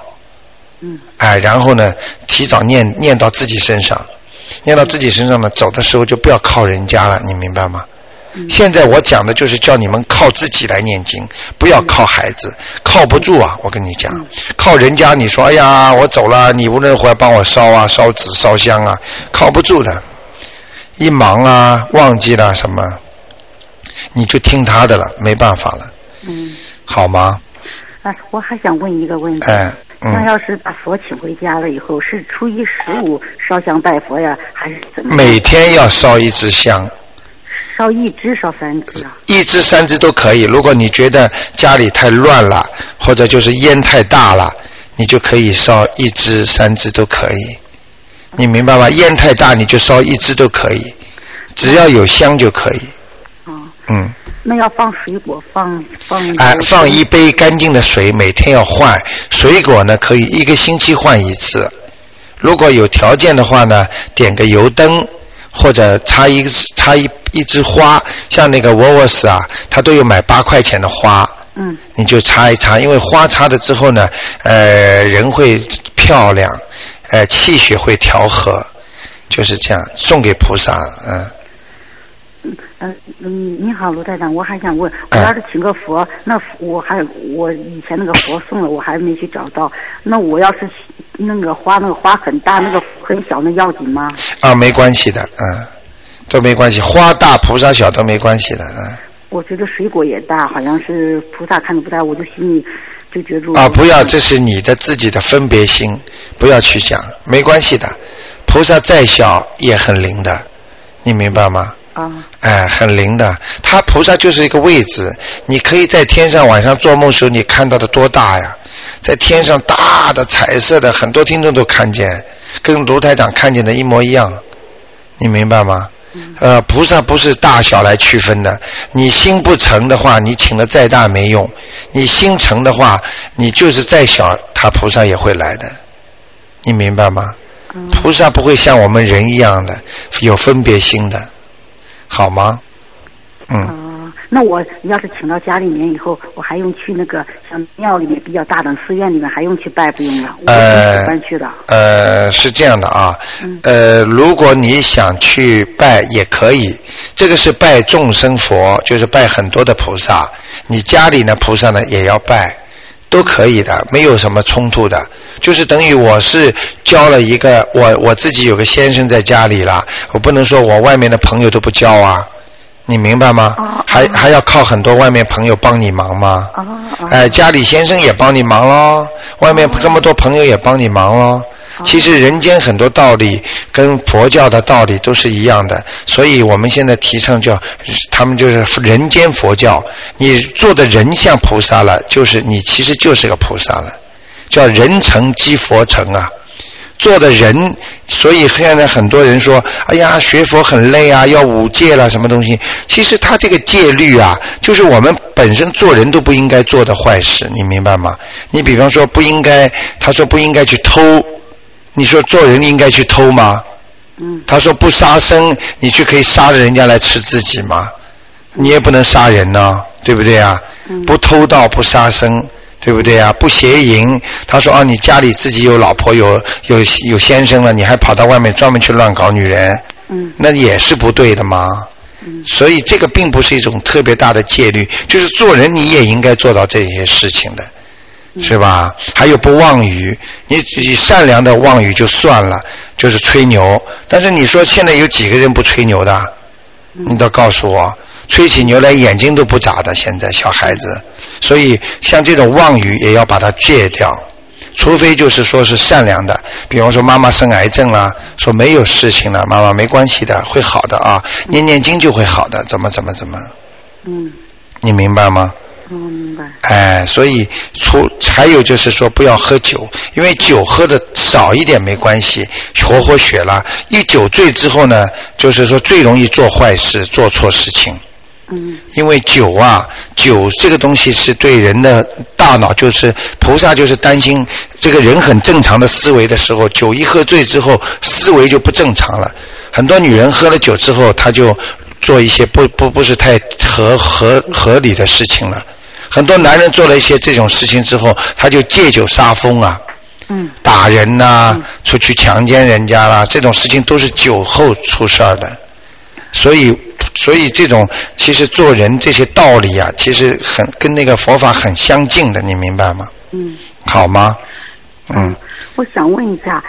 嗯。哎，然后呢，提早念念到自己身上，念到自己身上呢，走的时候就不要靠人家了，你明白吗？现在我讲的就是叫你们靠自己来念经，不要靠孩子，靠不住啊！我跟你讲，靠人家，你说哎呀，我走了，你无论回来帮我烧啊、烧纸、烧香啊，靠不住的。一忙啊，忘记了什么，你就听他的了，没办法了。嗯。好吗？啊，我还想问一个问题。哎。嗯。那要是把佛请回家了以后，是初一十五烧香拜佛呀，还是怎么？每天要烧一支香。烧一只，烧三只啊？一只、三只都可以。如果你觉得家里太乱了，或者就是烟太大了，你就可以烧一只、三只都可以。你明白吗？烟太大，你就烧一只都可以，只要有香就可以。嗯。嗯。那要放水果，放放。哎，放一杯干净的水，每天要换。水果呢，可以一个星期换一次。如果有条件的话呢，点个油灯，或者插一插一一枝花，像那个沃沃斯啊，他都有买八块钱的花。嗯。你就插一插，因为花插了之后呢，呃，人会漂亮。呃，气血会调和，就是这样，送给菩萨，嗯。嗯嗯你好，卢台长，我还想问，我要是请个佛，那我还我以前那个佛送了，我还没去找到，那我要是那个花，那个花很大，那个很小，那要紧吗？啊，没关系的，啊，都没关系，花大菩萨小都没关系的，啊。我觉得水果也大，好像是菩萨看着不大，我就心里。就觉住啊！不要，这是你的自己的分别心，不要去想，没关系的。菩萨再小也很灵的，你明白吗？啊。哎，很灵的。他菩萨就是一个位置，你可以在天上晚上做梦时候，你看到的多大呀？在天上大的彩色的，很多听众都看见，跟卢台长看见的一模一样，你明白吗？呃，菩萨不是大小来区分的。你心不诚的话，你请的再大没用；你心诚的话，你就是再小，他菩萨也会来的。你明白吗？菩萨不会像我们人一样的有分别心的，好吗？嗯。那我要是请到家里面以后，我还用去那个像庙里面比较大的寺院里面还用去拜不用了？呃，搬去的。呃，是这样的啊。嗯。呃，如果你想去拜也可以，这个是拜众生佛，就是拜很多的菩萨。你家里呢，菩萨呢也要拜，都可以的，没有什么冲突的。就是等于我是交了一个，我我自己有个先生在家里了，我不能说我外面的朋友都不交啊。你明白吗？还还要靠很多外面朋友帮你忙吗？哎，家里先生也帮你忙喽，外面这么多朋友也帮你忙喽。其实人间很多道理跟佛教的道理都是一样的，所以我们现在提倡叫他们就是人间佛教。你做的人像菩萨了，就是你其实就是个菩萨了，叫人成即佛成啊。做的人，所以现在很多人说：“哎呀，学佛很累啊，要五戒了，什么东西？”其实他这个戒律啊，就是我们本身做人都不应该做的坏事，你明白吗？你比方说不应该，他说不应该去偷，你说做人应该去偷吗？他说不杀生，你去可以杀了人家来吃自己吗？你也不能杀人呢，对不对啊？不偷盗，不杀生。对不对啊？不邪淫，他说啊，你家里自己有老婆有有有先生了，你还跑到外面专门去乱搞女人，嗯，那也是不对的嘛。嗯，所以这个并不是一种特别大的戒律，就是做人你也应该做到这些事情的，是吧？还有不妄语，你你善良的妄语就算了，就是吹牛。但是你说现在有几个人不吹牛的？你倒告诉我，吹起牛来眼睛都不眨的，现在小孩子。所以，像这种妄语也要把它戒掉，除非就是说是善良的，比方说妈妈生癌症了，说没有事情了，妈妈没关系的，会好的啊，念念经就会好的，怎么怎么怎么，嗯。你明白吗？嗯，明白。哎，所以除还有就是说不要喝酒，因为酒喝的少一点没关系，活活血了。一酒醉之后呢，就是说最容易做坏事、做错事情。嗯。因为酒啊，酒这个东西是对人的大脑，就是菩萨就是担心这个人很正常的思维的时候，酒一喝醉之后，思维就不正常了。很多女人喝了酒之后，她就做一些不不不是太合合合理的事情了。很多男人做了一些这种事情之后，他就借酒杀疯啊，嗯打人呐，出去强奸人家啦，这种事情都是酒后出事儿的。所以，所以这种其实做人这些道理啊，其实很跟那个佛法很相近的，你明白吗？嗯。好吗？嗯。我想问一下，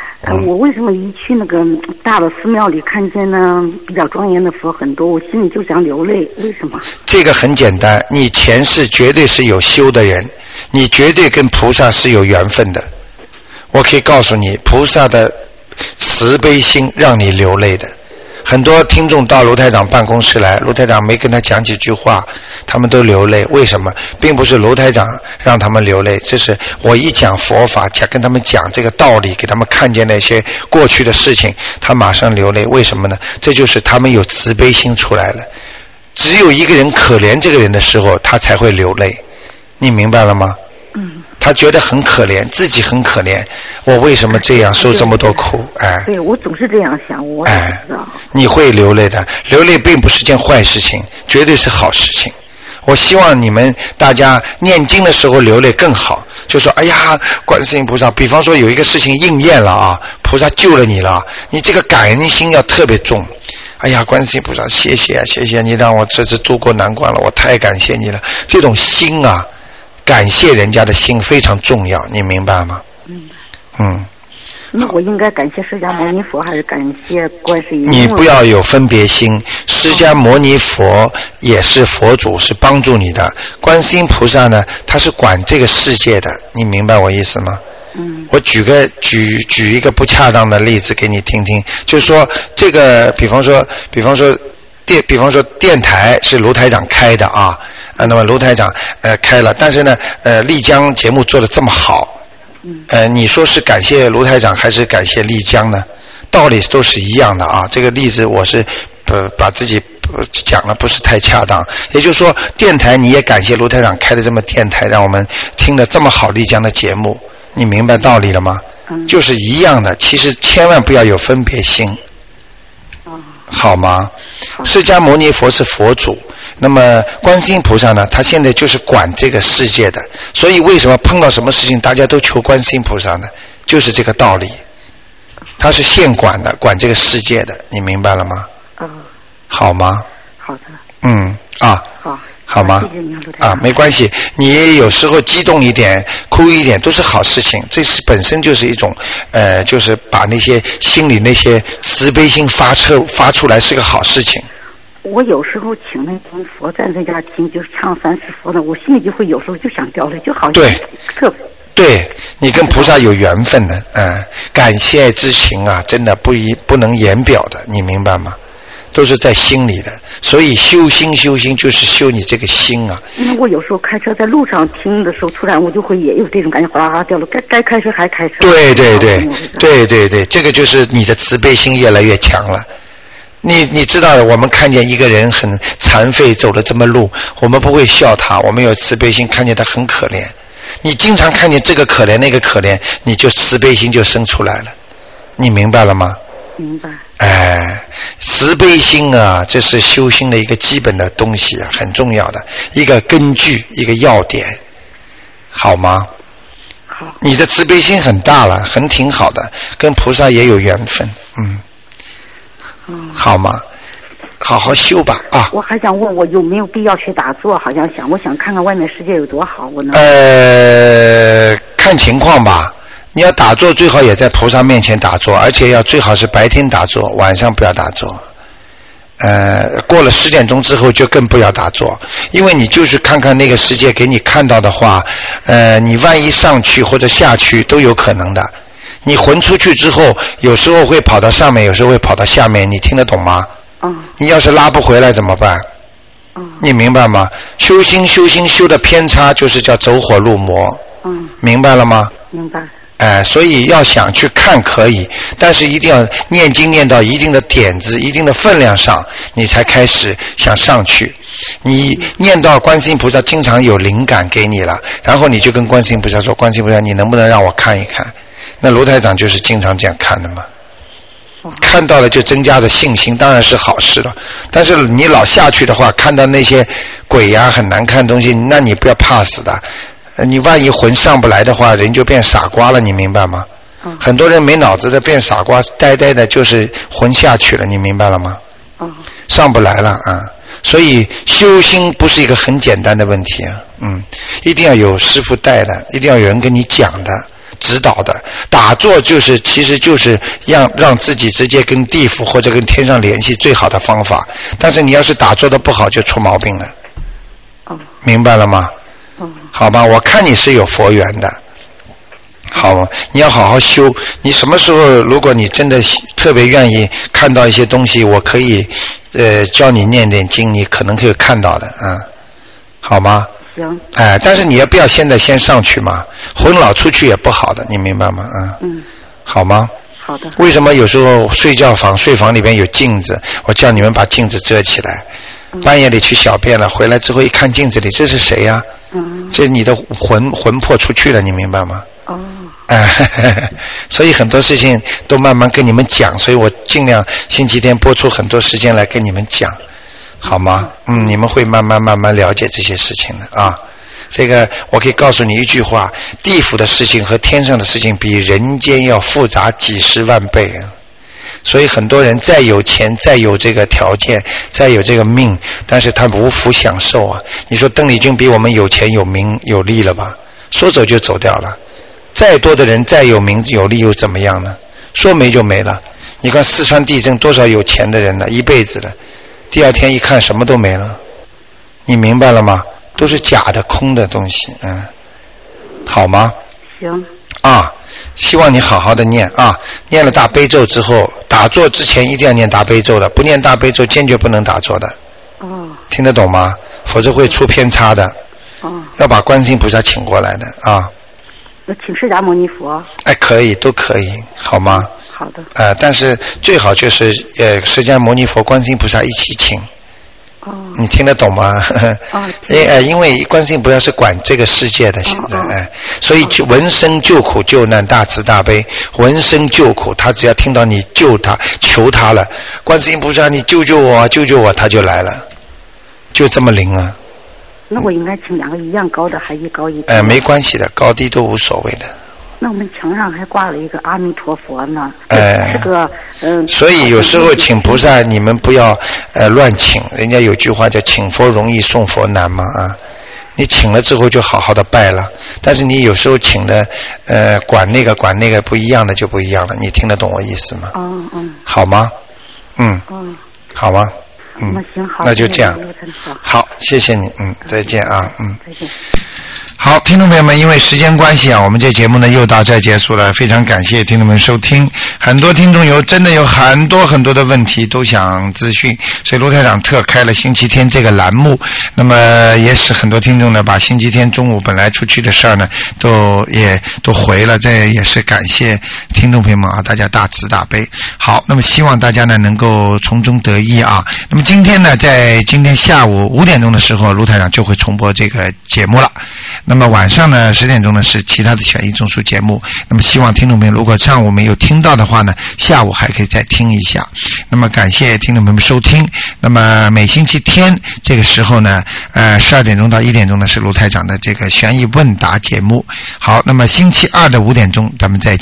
我为什么一去那个大的寺庙里看见呢比较庄严的佛很多，我心里就想流泪？为什么？这个很简单，你前世绝对是有修的人，你绝对跟菩萨是有缘分的。我可以告诉你，菩萨的慈悲心让你流泪的。很多听众到卢台长办公室来，卢台长没跟他讲几句话，他们都流泪。为什么？并不是卢台长让他们流泪，这是我一讲佛法，讲跟他们讲这个道理，给他们看见那些过去的事情，他马上流泪。为什么呢？这就是他们有慈悲心出来了。只有一个人可怜这个人的时候，他才会流泪。你明白了吗？嗯。他觉得很可怜，自己很可怜。我为什么这样受这么多苦？哎，对我总是这样想，我哎。你会流泪的，流泪并不是件坏事情，绝对是好事情。我希望你们大家念经的时候流泪更好，就说：“哎呀，观世音菩萨，比方说有一个事情应验了啊，菩萨救了你了，你这个感恩心要特别重。哎呀，观世音菩萨，谢谢谢谢你让我这次渡过难关了，我太感谢你了。这种心啊。”感谢人家的心非常重要，你明白吗？嗯。嗯。那我应该感谢释迦牟尼佛，还是感谢观世音？你不要有分别心，释迦牟尼佛也是佛祖，是帮助你的。观世音菩萨呢，他是管这个世界的，你明白我意思吗？嗯。我举个举举一个不恰当的例子给你听听，就是说这个，比方说，比方说电，比方说电台是卢台长开的啊。啊，那么卢台长呃开了，但是呢，呃丽江节目做的这么好，呃你说是感谢卢台长还是感谢丽江呢？道理都是一样的啊。这个例子我是呃把自己讲了不是太恰当，也就是说电台你也感谢卢台长开的这么电台，让我们听了这么好丽江的节目，你明白道理了吗？就是一样的，其实千万不要有分别心，好吗？释迦牟尼佛是佛祖。那么，观世音菩萨呢？他现在就是管这个世界的，所以为什么碰到什么事情大家都求观世音菩萨呢？就是这个道理。他是现管的，管这个世界的，你明白了吗？嗯。好吗？好的。嗯啊。好。好吗？啊，没关系，你有时候激动一点、哭一点都是好事情，这是本身就是一种，呃，就是把那些心里那些慈悲心发出发出来是个好事情。我有时候请那尊佛在那家听，就是唱三世佛的，我心里就会有时候就想掉泪，就好像对，特对你跟菩萨有缘分的，嗯，感谢之情啊，真的不一不能言表的，你明白吗？都是在心里的，所以修心修心就是修你这个心啊。因为我有时候开车在路上听的时候，突然我就会也有这种感觉，哗啦啦掉了，该该开车还开车。对对对，对对对，这个就是你的慈悲心越来越强了。你你知道，我们看见一个人很残废，走了这么路，我们不会笑他，我们有慈悲心，看见他很可怜。你经常看见这个可怜那个可怜，你就慈悲心就生出来了。你明白了吗？明白。哎，慈悲心啊，这是修心的一个基本的东西啊，很重要的一个根据，一个要点，好吗？好。你的慈悲心很大了，很挺好的，跟菩萨也有缘分，嗯。好吗？好好修吧啊！我还想问我有没有必要去打坐？好像想，我想看看外面世界有多好。我能呃，看情况吧。你要打坐，最好也在菩萨面前打坐，而且要最好是白天打坐，晚上不要打坐。呃，过了十点钟之后就更不要打坐，因为你就是看看那个世界给你看到的话，呃，你万一上去或者下去都有可能的。你魂出去之后，有时候会跑到上面，有时候会跑到下面，你听得懂吗？嗯。你要是拉不回来怎么办？嗯。你明白吗？修心修心修的偏差，就是叫走火入魔。嗯。明白了吗？明白。哎，所以要想去看可以，但是一定要念经念到一定的点子、一定的分量上，你才开始想上去。你念到观世音菩萨经常有灵感给你了，然后你就跟观世音菩萨说：“观世音菩萨，你能不能让我看一看？”那卢台长就是经常这样看的嘛。看到了就增加了信心，当然是好事了。但是你老下去的话，看到那些鬼呀很难看的东西，那你不要怕死的。你万一魂上不来的话，人就变傻瓜了，你明白吗？很多人没脑子的变傻瓜，呆呆的，就是魂下去了，你明白了吗？上不来了啊！所以修心不是一个很简单的问题啊，嗯，一定要有师傅带的，一定要有人跟你讲的。指导的打坐就是，其实就是让让自己直接跟地府或者跟天上联系最好的方法。但是你要是打坐的不好，就出毛病了。哦，明白了吗？哦，好吧，我看你是有佛缘的。好，你要好好修。你什么时候，如果你真的特别愿意看到一些东西，我可以呃教你念点经，你可能可以看到的啊，好吗？行，哎，但是你要不要现在先上去嘛？魂老出去也不好的，你明白吗？啊，嗯，好吗？好的。为什么有时候睡觉房睡房里边有镜子？我叫你们把镜子遮起来。半夜里去小便了，回来之后一看镜子里，这是谁呀？嗯。这你的魂魂魄出去了，你明白吗？哦。哎，所以很多事情都慢慢跟你们讲，所以我尽量星期天播出很多时间来跟你们讲。好吗？嗯，你们会慢慢慢慢了解这些事情的啊。这个我可以告诉你一句话：地府的事情和天上的事情比人间要复杂几十万倍。所以很多人再有钱、再有这个条件、再有这个命，但是他无福享受啊。你说邓丽君比我们有钱、有名、有利了吧？说走就走掉了。再多的人、再有名有利又怎么样呢？说没就没了。你看四川地震，多少有钱的人呢？一辈子了。第二天一看，什么都没了，你明白了吗？都是假的、空的东西，嗯，好吗？行。啊，希望你好好的念啊！念了大悲咒之后，打坐之前一定要念大悲咒的，不念大悲咒坚决不能打坐的。哦。听得懂吗？否则会出偏差的。哦。要把观世音菩萨请过来的啊。那请释迦牟尼佛。哎，可以，都可以，好吗？好的。呃，但是最好就是呃，释迦牟尼佛、观世音菩萨一起请。哦。你听得懂吗？哦。因呃，因为观世音菩萨是管这个世界的，现在哎，所以闻声救苦救难大慈大悲，闻声救苦，他只要听到你救他、求他了，观世音菩萨，你救救我，救救我，他就来了，就这么灵啊。那我应该请两个一样高的，还一高一？哎，没关系的，高低都无所谓的。那我们墙上还挂了一个阿弥陀佛呢，哎，这个嗯。所以有时候请菩萨，你们不要呃乱请，人家有句话叫“请佛容易送佛难”嘛啊。你请了之后就好好的拜了，但是你有时候请的呃管那个管那个不一样的就不一样了，你听得懂我意思吗？嗯嗯。好吗？嗯。嗯。好吗？嗯。那行好。那就这样。好，谢谢你，嗯，再见啊，嗯。再见。好，听众朋友们，因为时间关系啊，我们这节目呢又到这结束了。非常感谢听众们收听，很多听众有真的有很多很多的问题都想咨询，所以卢台长特开了星期天这个栏目。那么也使很多听众呢把星期天中午本来出去的事儿呢都也都回了，这也是感谢听众朋友们啊，大家大慈大悲。好，那么希望大家呢能够从中得益啊。那么今天呢，在今天下午五点钟的时候，卢台长就会重播这个节目了。那么晚上呢，十点钟呢是其他的悬疑综述节目。那么希望听众朋友，如果上午没有听到的话呢，下午还可以再听一下。那么感谢听众朋友们收听。那么每星期天这个时候呢，呃，十二点钟到一点钟呢是卢台长的这个悬疑问答节目。好，那么星期二的五点钟咱们再见。